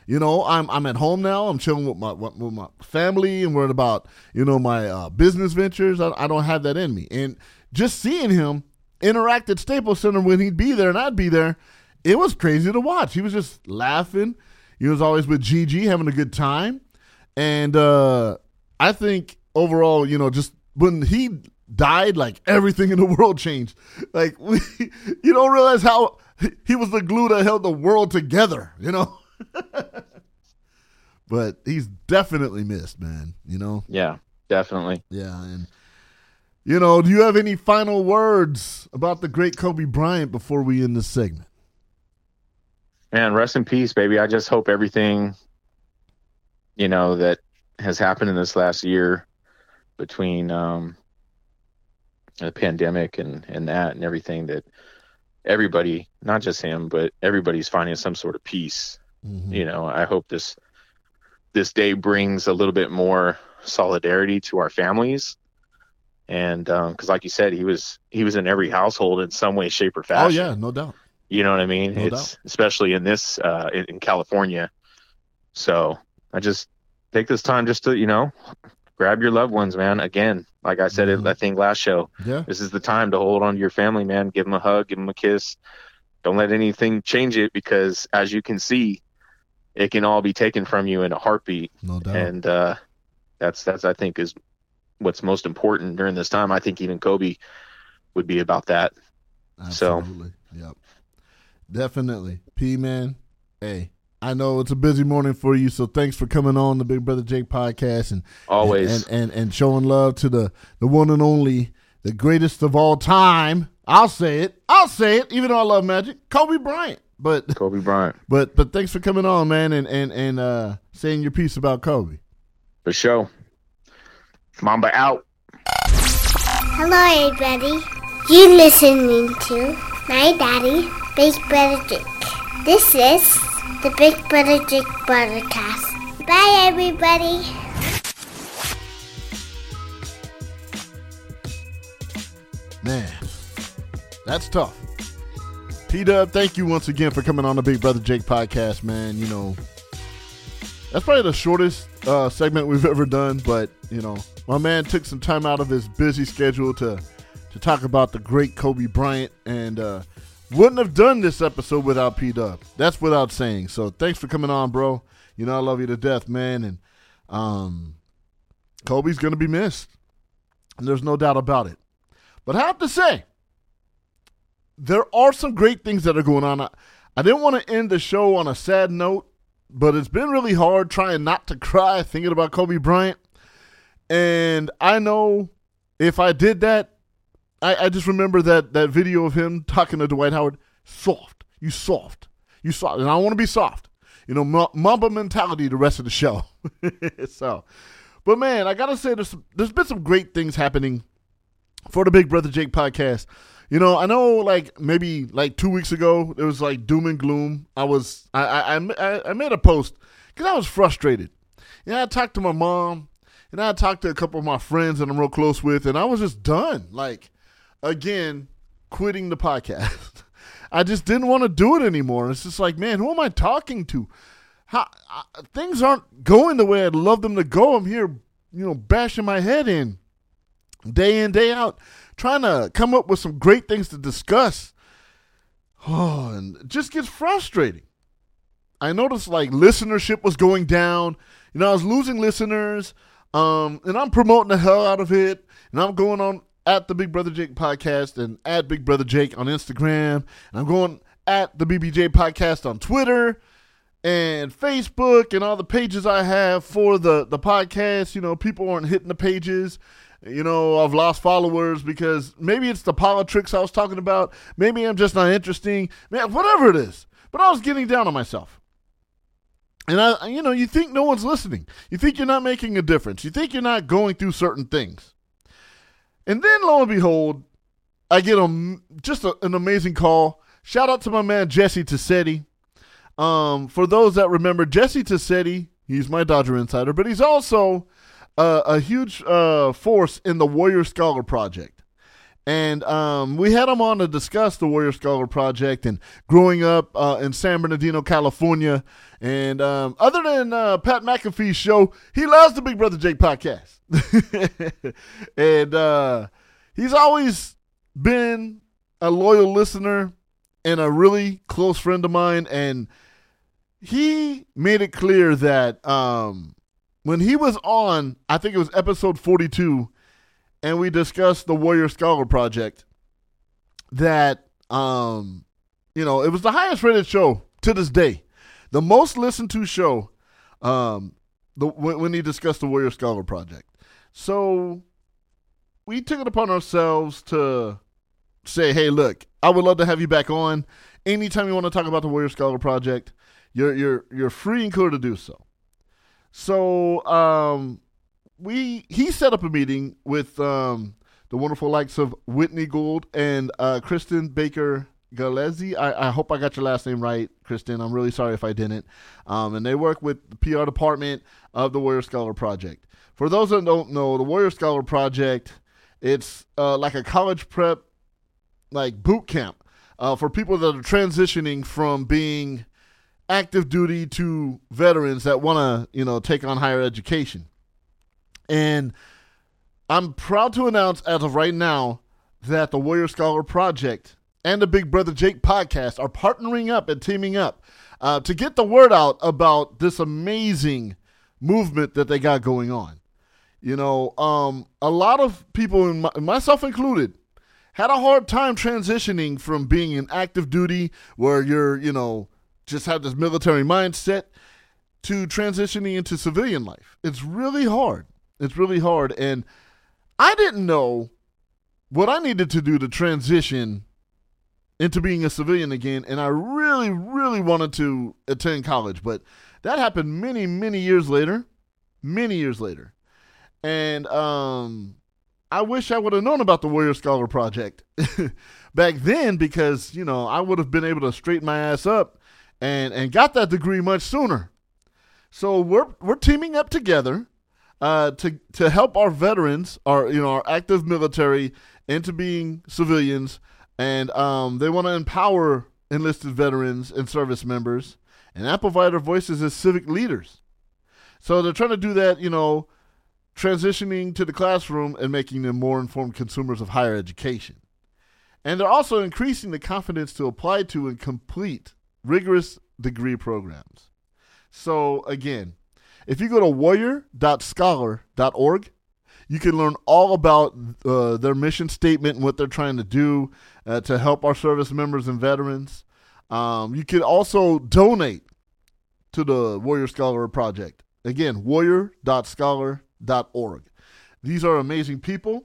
You know, I'm I'm at home now. I'm chilling with my with my family and worried about you know my uh, business ventures. I, I don't have that in me, and just seeing him interact at Staples Center when he'd be there and I'd be there, it was crazy to watch. He was just laughing. He was always with Gigi, having a good time, and uh, I think overall, you know, just when he died, like everything in the world changed. Like we, you don't realize how he was the glue that held the world together, you know. but he's definitely missed, man. You know. Yeah, definitely. Yeah, and you know, do you have any final words about the great Kobe Bryant before we end this segment? Man, rest in peace, baby. I just hope everything, you know, that has happened in this last year between um, the pandemic and and that and everything that everybody, not just him, but everybody's finding some sort of peace. Mm-hmm. You know, I hope this this day brings a little bit more solidarity to our families and because um, like you said he was he was in every household in some way shape or fashion oh yeah no doubt you know what i mean no it's doubt. especially in this uh in, in, california so i just take this time just to you know grab your loved ones man again like I said, mm-hmm. it, I think last show. Yeah. This is the time to hold on to your family, man. Give them a hug, give them a kiss. Don't let anything change it because, as you can see, it can all be taken from you in a heartbeat. No doubt. And uh, that's that's I think is what's most important during this time. I think even Kobe would be about that. Absolutely. So. Yep. Definitely. P man. Hey, I know it's a busy morning for you, so thanks for coming on the Big Brother Jake podcast and always and, and, and showing love to the the one and only, the greatest of all time. I'll say it. I'll say it, even though I love Magic, Kobe Bryant. But Kobe Bryant. But but thanks for coming on, man, and and and uh, saying your piece about Kobe. For sure. Mamba out. Hello, everybody. You listening to my daddy, Big Brother Jake. This is the Big Brother Jake Podcast. Bye, everybody. Man, that's tough. P Dub, thank you once again for coming on the Big Brother Jake podcast, man. You know, that's probably the shortest uh, segment we've ever done, but you know, my man took some time out of his busy schedule to to talk about the great Kobe Bryant and uh, wouldn't have done this episode without P Dub. That's without saying. So thanks for coming on, bro. You know I love you to death, man. And um, Kobe's gonna be missed. And there's no doubt about it. But I have to say, there are some great things that are going on. I, I didn't want to end the show on a sad note, but it's been really hard trying not to cry thinking about Kobe Bryant. And I know if I did that, I, I just remember that that video of him talking to Dwight Howard. Soft, you soft, you soft, and I want to be soft. You know, Mamba mentality the rest of the show. so, but man, I gotta say, there's there's been some great things happening for the Big Brother Jake podcast. You know, I know like maybe like two weeks ago it was like doom and gloom. I was I I I, I made a post because I was frustrated. And I talked to my mom and I talked to a couple of my friends that I'm real close with, and I was just done. Like again quitting the podcast. I just didn't want to do it anymore. It's just like, man, who am I talking to? How things aren't going the way I'd love them to go. I'm here, you know, bashing my head in day in day out, trying to come up with some great things to discuss. Oh, and it just gets frustrating. I noticed like listenership was going down. You know, I was losing listeners. Um, and I'm promoting the hell out of it. And I'm going on at the Big Brother Jake podcast and at Big Brother Jake on Instagram. And I'm going at the BBJ podcast on Twitter and Facebook and all the pages I have for the, the podcast. You know, people aren't hitting the pages. You know, I've lost followers because maybe it's the politics I was talking about. Maybe I'm just not interesting. Man, whatever it is. But I was getting down on myself. And I, you know, you think no one's listening. You think you're not making a difference. You think you're not going through certain things. And then lo and behold, I get a, just a, an amazing call. Shout out to my man Jesse Tassetti. Um, for those that remember, Jesse Tassetti, he's my Dodger insider, but he's also uh, a huge uh, force in the Warrior Scholar Project. And um, we had him on to discuss the Warrior Scholar Project and growing up uh, in San Bernardino, California. And um, other than uh, Pat McAfee's show, he loves the Big Brother Jake podcast. and uh, he's always been a loyal listener and a really close friend of mine. And he made it clear that um, when he was on, I think it was episode 42, and we discussed the Warrior Scholar Project, that, um, you know, it was the highest rated show to this day. The most listened to show um, the, when, when he discussed the Warrior Scholar Project. So we took it upon ourselves to say, hey, look, I would love to have you back on. Anytime you want to talk about the Warrior Scholar Project, you're you're you're free and clear to do so. So um, we he set up a meeting with um, the wonderful likes of Whitney Gould and uh, Kristen Baker Galezi. I, I hope I got your last name right, Kristen. I'm really sorry if I didn't. Um, and they work with the PR department of the Warrior Scholar Project. For those that don't know, the Warrior Scholar Project, it's uh, like a college prep, like boot camp uh, for people that are transitioning from being active duty to veterans that want to, you know, take on higher education. And I'm proud to announce as of right now that the Warrior Scholar Project and the Big Brother Jake podcast are partnering up and teaming up uh, to get the word out about this amazing movement that they got going on. You know, um, a lot of people, my, myself included, had a hard time transitioning from being in active duty where you're, you know, just have this military mindset to transitioning into civilian life. It's really hard. It's really hard. And I didn't know what I needed to do to transition into being a civilian again. And I really, really wanted to attend college. But that happened many, many years later. Many years later. And um, I wish I would have known about the Warrior Scholar Project back then because, you know, I would have been able to straighten my ass up and, and got that degree much sooner. So we're we're teaming up together uh, to to help our veterans, our you know our active military, into being civilians, and um, they want to empower enlisted veterans and service members and amplify their voices as civic leaders. So they're trying to do that, you know, transitioning to the classroom and making them more informed consumers of higher education. And they're also increasing the confidence to apply to and complete rigorous degree programs. So, again, if you go to warrior.scholar.org, you can learn all about uh, their mission statement and what they're trying to do uh, to help our service members and veterans. Um, you can also donate to the Warrior Scholar Project. Again, warrior.scholar.org. These are amazing people,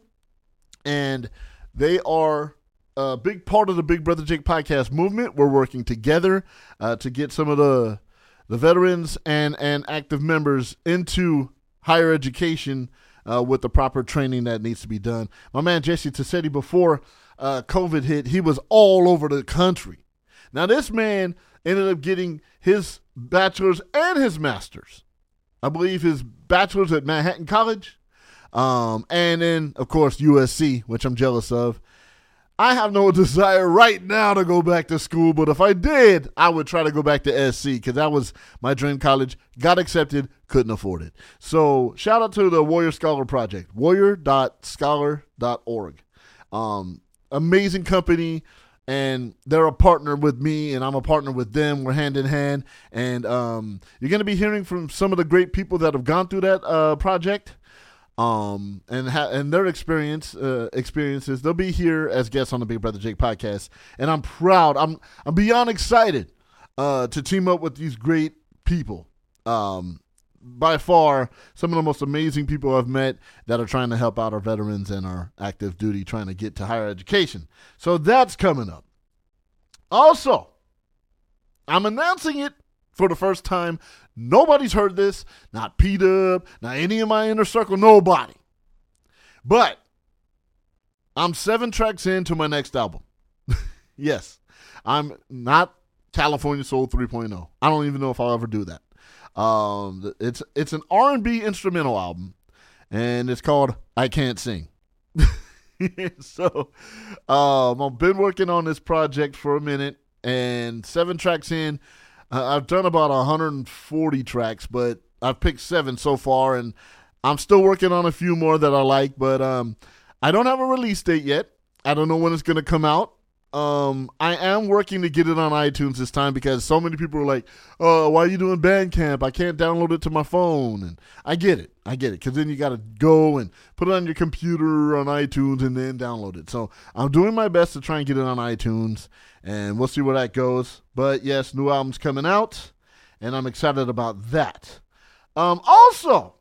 and they are a big part of the Big Brother Jake podcast movement. We're working together uh, to get some of the the veterans and and active members into higher education uh, with the proper training that needs to be done. My man Jesse Tassetti, before uh, COVID hit, he was all over the country. Now this man ended up getting his bachelor's and his master's. I believe his bachelor's at Manhattan College, um, and then of course USC, which I'm jealous of. I have no desire right now to go back to school, but if I did, I would try to go back to SC because that was my dream college. Got accepted, couldn't afford it. So shout out to the Warrior Scholar Project, warrior.scholar.org. Um, amazing company, and they're a partner with me, and I'm a partner with them. We're hand in hand, and um, you're going to be hearing from some of the great people that have gone through that uh, project um, and ha- and their experience uh, experiences. They'll be here as guests on the Big Brother Jake podcast, and I'm proud. I'm I'm beyond excited uh, to team up with these great people. Um, by far, some of the most amazing people I've met that are trying to help out our veterans and our active duty, trying to get to higher education. So that's coming up. Also, I'm announcing it for the first time. Nobody's heard this, not P Dub, not any of my inner circle, nobody. But I'm seven tracks into my next album. yes, I'm not California Soul 3.0. I don't even know if I'll ever do that. Um, it's it's an R&B instrumental album, and it's called I Can't Sing. so um, I've been working on this project for a minute, and seven tracks in, I've done about 140 tracks, but I've picked seven so far, and I'm still working on a few more that I like, but um, I don't have a release date yet. I don't know when it's going to come out. Um, I am working to get it on iTunes this time because so many people are like, "Oh, why are you doing Bandcamp? I can't download it to my phone." And I get it, I get it, because then you got to go and put it on your computer on iTunes and then download it. So I'm doing my best to try and get it on iTunes, and we'll see where that goes. But yes, new album's coming out, and I'm excited about that. Um, also,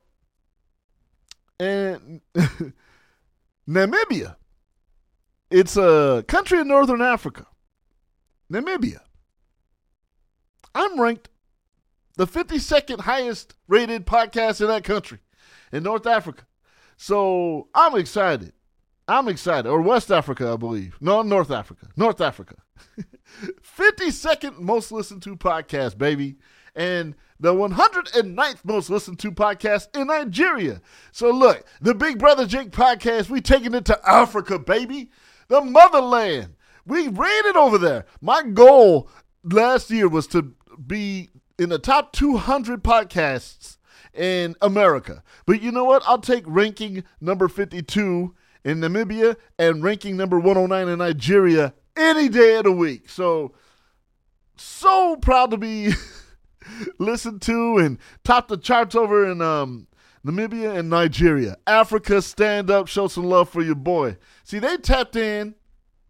and Namibia. It's a country in northern Africa. Namibia. I'm ranked the 52nd highest rated podcast in that country in North Africa. So I'm excited. I'm excited. Or West Africa, I believe. No, North Africa. North Africa. 52nd most listened to podcast, baby. And the 109th most listened to podcast in Nigeria. So look, the Big Brother Jake podcast, we taking it to Africa, baby the motherland. We raided over there. My goal last year was to be in the top 200 podcasts in America. But you know what? I'll take ranking number 52 in Namibia and ranking number 109 in Nigeria any day of the week. So, so proud to be listened to and top the charts over in um, Namibia and Nigeria. Africa, stand up, show some love for your boy. See, they tapped in,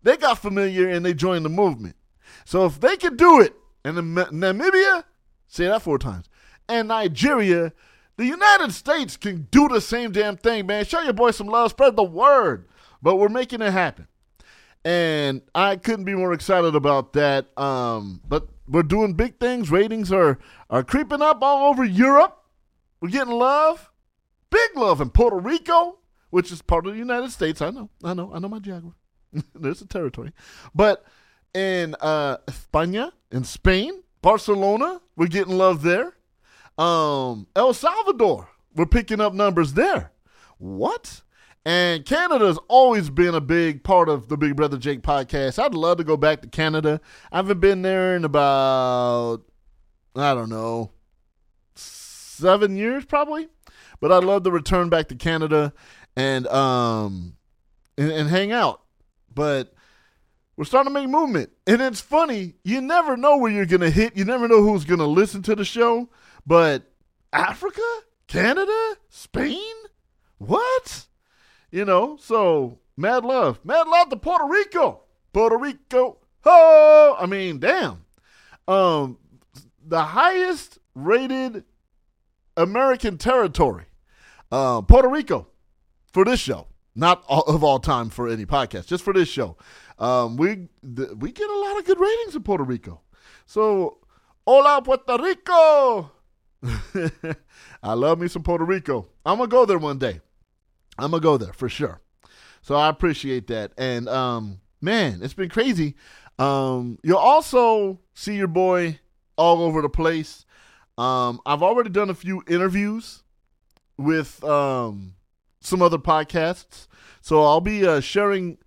they got familiar, and they joined the movement. So if they can do it, and Namibia, say that four times, and Nigeria, the United States can do the same damn thing, man. Show your boy some love, spread the word. But we're making it happen. And I couldn't be more excited about that. Um, but we're doing big things. Ratings are are creeping up all over Europe. We're getting love. Big love in Puerto Rico which is part of the United States. I know, I know, I know my geography. There's a territory. But in uh, España, in Spain, Barcelona, we're getting love there. Um, El Salvador, we're picking up numbers there. What? And Canada's always been a big part of the Big Brother Jake podcast. I'd love to go back to Canada. I haven't been there in about, I don't know, seven years probably. But I'd love to return back to Canada and um and, and hang out. But we're starting to make movement. And it's funny, you never know where you're gonna hit. You never know who's gonna listen to the show. But Africa? Canada? Spain? What? You know, so mad love. Mad love to Puerto Rico. Puerto Rico. Oh, I mean, damn. Um, the highest rated American territory, uh, Puerto Rico for this show, not all, of all time for any podcast, just for this show. Um, we th- we get a lot of good ratings in Puerto Rico. So, hola Puerto Rico. I love me some Puerto Rico. I'm gonna go there one day. I'm gonna go there for sure. So I appreciate that. And um, man, it's been crazy. Um, you'll also see your boy all over the place. Um, I've already done a few interviews with um, some other podcasts. So I'll be uh, sharing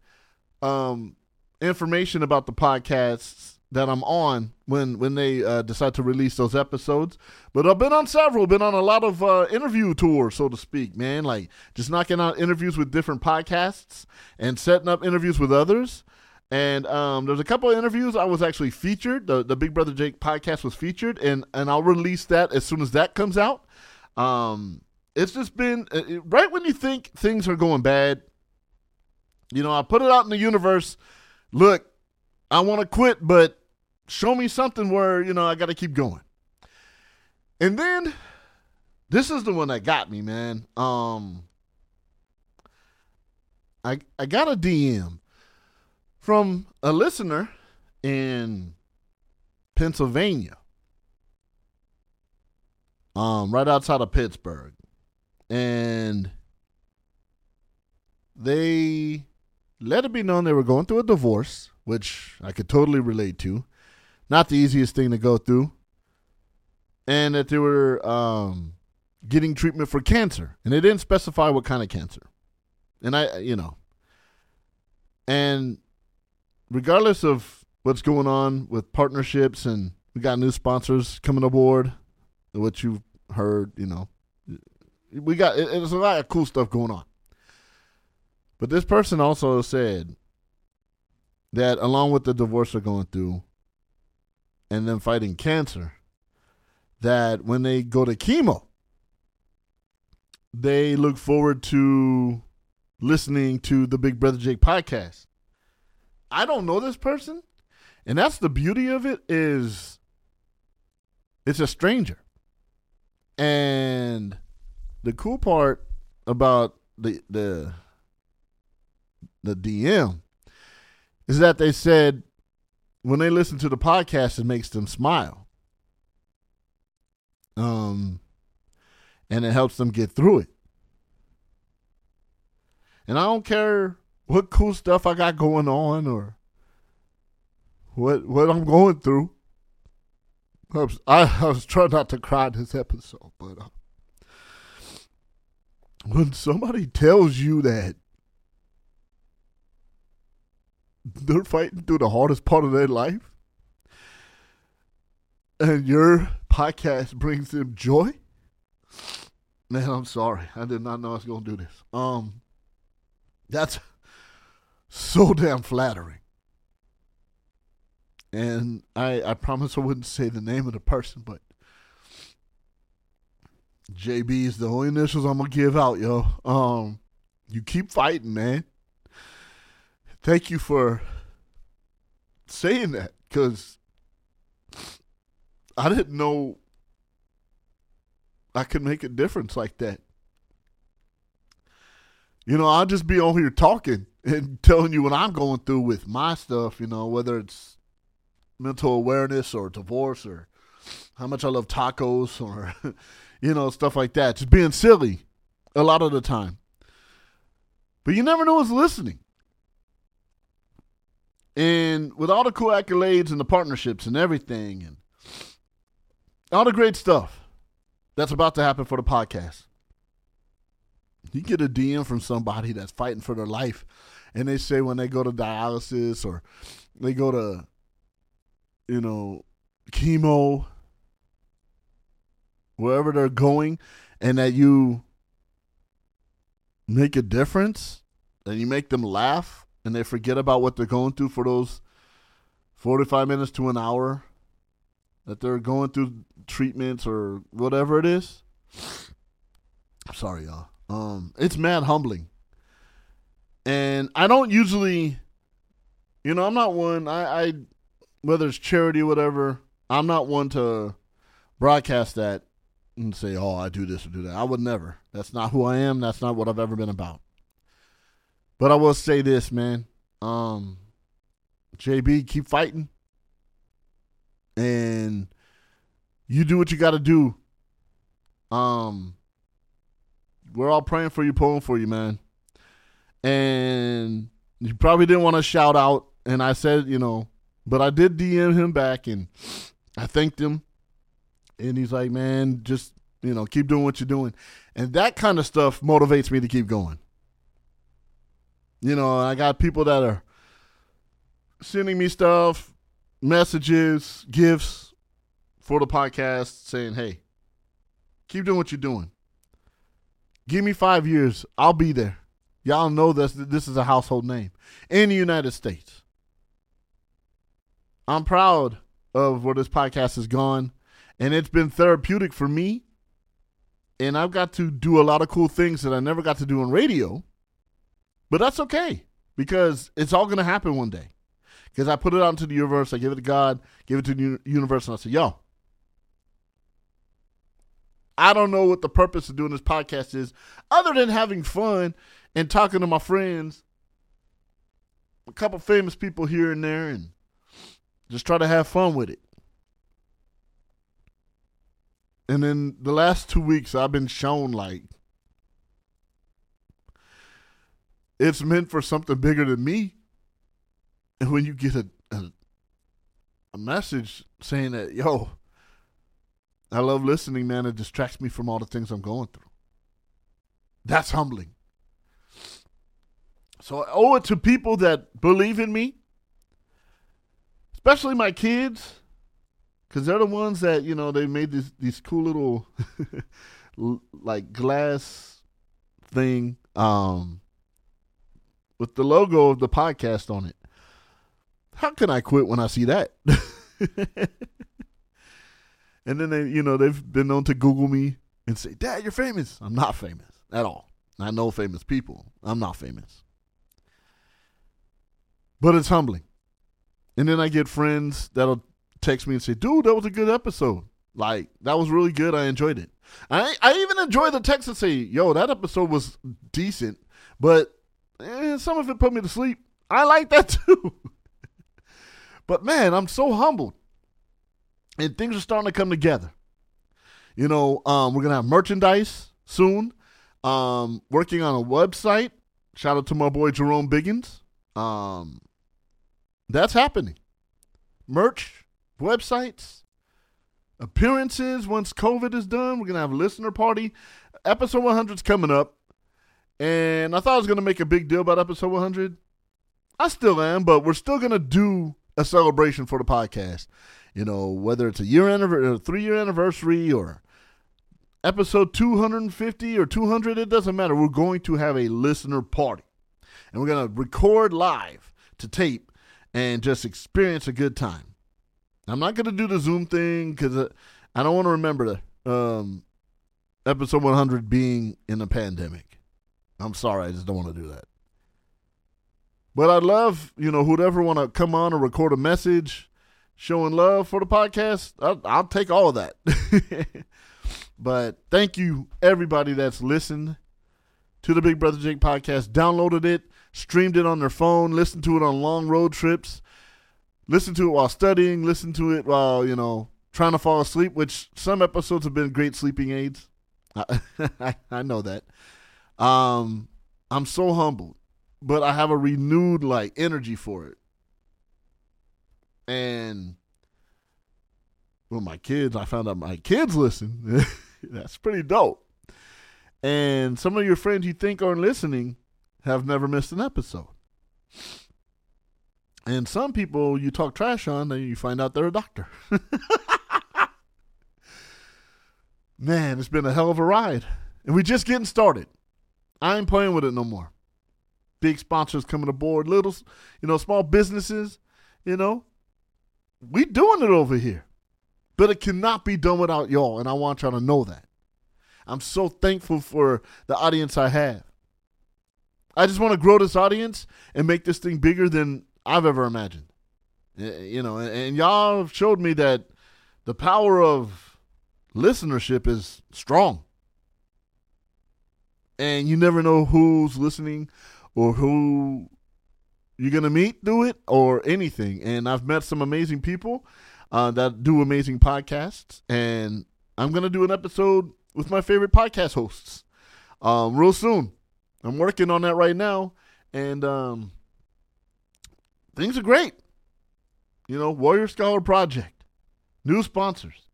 um, information about the podcasts that I'm on when when they uh, decide to release those episodes. But I've been on several, been on a lot of uh, interview tours, so to speak, man. Like just knocking out interviews with different podcasts and setting up interviews with others. And um, there's a couple of interviews I was actually featured. The the Big Brother Jake podcast was featured, and and I'll release that as soon as that comes out. Um, it's just been uh, right when you think things are going bad. You know, I put it out in the universe. Look, I want to quit, but show me something where you know I got to keep going. And then this is the one that got me, man. Um, I I got a DM from a listener in Pennsylvania, um, right outside of Pittsburgh and they let it be known they were going through a divorce, which I could totally relate to. Not the easiest thing to go through. And that they were um, getting treatment for cancer. And they didn't specify what kind of cancer. And I, you know, And regardless of what's going on with partnerships and we got new sponsors coming aboard, what you've heard, you know, we got it, it's a lot of cool stuff going on. But this person also said that along with the divorce they're going through and them fighting cancer, that when they go to chemo, they look forward to listening to the Big Brother Jake podcast. I don't know this person, and that's the beauty of it is it's a stranger. And the cool part about the the the DM is that they said when they listen to the podcast it makes them smile. Um and it helps them get through it. And I don't care what cool stuff I got going on or what what I'm going through. I was, I, was trying not to cry this episode, but uh, when somebody tells you that they're fighting through the hardest part of their life and your podcast brings them joy, man, I'm sorry. I did not know I was going to do this. Um, that's so damn flattering. And I I promise I wouldn't say the name of the person, but JB is the only initials I'm gonna give out, yo. Um, you keep fighting, man. Thank you for saying that, cause I didn't know I could make a difference like that. You know, I'll just be on here talking and telling you what I'm going through with my stuff, you know, whether it's mental awareness or divorce or how much I love tacos or, you know, stuff like that. Just being silly a lot of the time. But you never know who's listening. And with all the cool accolades and the partnerships and everything and all the great stuff that's about to happen for the podcast, you get a DM from somebody that's fighting for their life, and they say when they go to dialysis or they go to, you know, chemo, wherever they're going, and that you make a difference and you make them laugh and they forget about what they're going through for those 45 minutes to an hour that they're going through treatments or whatever it is. Sorry, y'all. Um, it's mad humbling. And I don't usually, you know, I'm not one. I, I whether it's charity or whatever, I'm not one to broadcast that and say, "Oh, I do this or do that." I would never. That's not who I am. That's not what I've ever been about. But I will say this, man. Um, JB, keep fighting, and you do what you got to do. Um, we're all praying for you, pulling for you, man. And you probably didn't want to shout out, and I said, you know, but I did DM him back, and I thanked him, and he's like, man, just you know, keep doing what you're doing, and that kind of stuff motivates me to keep going. You know, I got people that are sending me stuff, messages, gifts for the podcast, saying, hey, keep doing what you're doing. Give me five years. I'll be there. Y'all know this. This is a household name in the United States. I'm proud of where this podcast has gone, and it's been therapeutic for me. And I've got to do a lot of cool things that I never got to do on radio, but that's okay because it's all going to happen one day. Because I put it out into the universe, I give it to God, give it to the universe, and I say, "Yo, I don't know what the purpose of doing this podcast is, other than having fun and talking to my friends, a couple famous people here and there, and just try to have fun with it. And then the last two weeks, I've been shown like it's meant for something bigger than me. And when you get a, a, a message saying that, yo, I love listening, man. It distracts me from all the things I'm going through. That's humbling. So I owe it to people that believe in me, especially my kids, because they're the ones that you know they made these these cool little like glass thing um with the logo of the podcast on it. How can I quit when I see that? and then they, you know, they've been known to Google me and say, "Dad, you're famous." I'm not famous at all. I know famous people. I'm not famous. But it's humbling. And then I get friends that'll text me and say, "Dude, that was a good episode. Like that was really good. I enjoyed it." I I even enjoy the text that say, "Yo, that episode was decent, but eh, some of it put me to sleep." I like that too. but man, I'm so humbled, and things are starting to come together. You know, um, we're gonna have merchandise soon. Um, working on a website. Shout out to my boy Jerome Biggins. Um, that's happening. Merch, websites, appearances. Once COVID is done, we're gonna have a listener party. Episode 100 is coming up, and I thought I was gonna make a big deal about episode 100. I still am, but we're still gonna do a celebration for the podcast. You know, whether it's a year anniversary, three year anniversary, or episode 250 or 200, it doesn't matter. We're going to have a listener party. And we're to record live to tape and just experience a good time. I'm not going to do the Zoom thing because I don't want to remember um, episode 100 being in a pandemic. I'm sorry, I just don't want to do that. But I'd love, you know, whoever want to come on and record a message showing love for the podcast. I'll, I'll take all of that. But thank you, everybody that's listened to the Big Brother Jake podcast, downloaded it, streamed it on their phone, listened to it on long road trips, listened to it while studying, listen to it while, you know, trying to fall asleep, which some episodes have been great sleeping aids. I, I know that. Um, I'm so humbled, but I have a renewed like energy for it. And well, my kids, I found out my kids listen. That's pretty dope. And some of your friends you think aren't listening have never missed an episode. And some people you talk trash on, then you find out they're a doctor. Man, it's been a hell of a ride. And we're just getting started. I ain't playing with it no more. Big sponsors coming aboard, little, you know, small businesses, you know. We doing it over here. But it cannot be done without y'all, and I want y'all to know that. I'm so thankful for the audience I have. I just want to grow this audience and make this thing bigger than I've ever imagined. You know, and y'all have showed me that the power of listenership is strong. And you never know who's listening or who you're going to meet do it or anything. And I've met some amazing people uh, that do amazing podcasts. And I'm going to do an episode with my favorite podcast hosts um, real soon. I'm working on that right now. And um, things are great. You know, Warrior Scholar Project, new sponsors.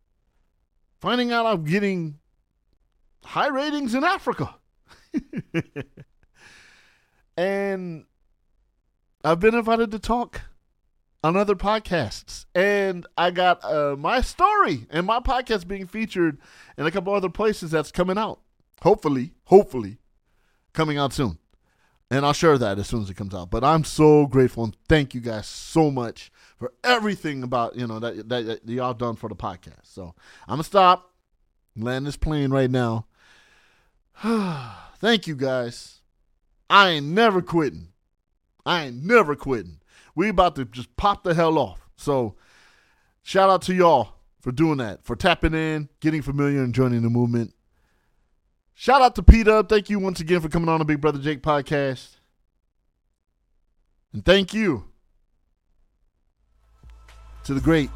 Finding out I'm getting high ratings in Africa. and I've been invited to talk on other podcasts. And I got uh, my story and my podcast being featured in a couple other places that's coming out. Hopefully, hopefully, coming out soon. And I'll share that as soon as it comes out. But I'm so grateful and thank you guys so much for everything about, you know, that, that, that y'all done for the podcast. So I'm going to stop, land this plane right now. thank you guys. I ain't never quitting. I ain't never quitting. We about to just pop the hell off. So shout out to y'all for doing that, for tapping in, getting familiar, and joining the movement. Shout out to P Dub. Thank you once again for coming on the Big Brother Jake podcast. And thank you to the great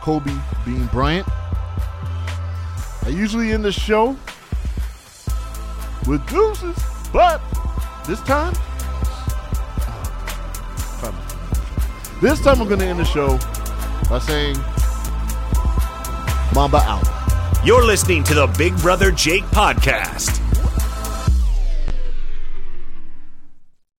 Kobe Bean Bryant. I usually end the show with deuces, but this time, this time I'm going to end the show by saying Mamba out. You're listening to the Big Brother Jake podcast.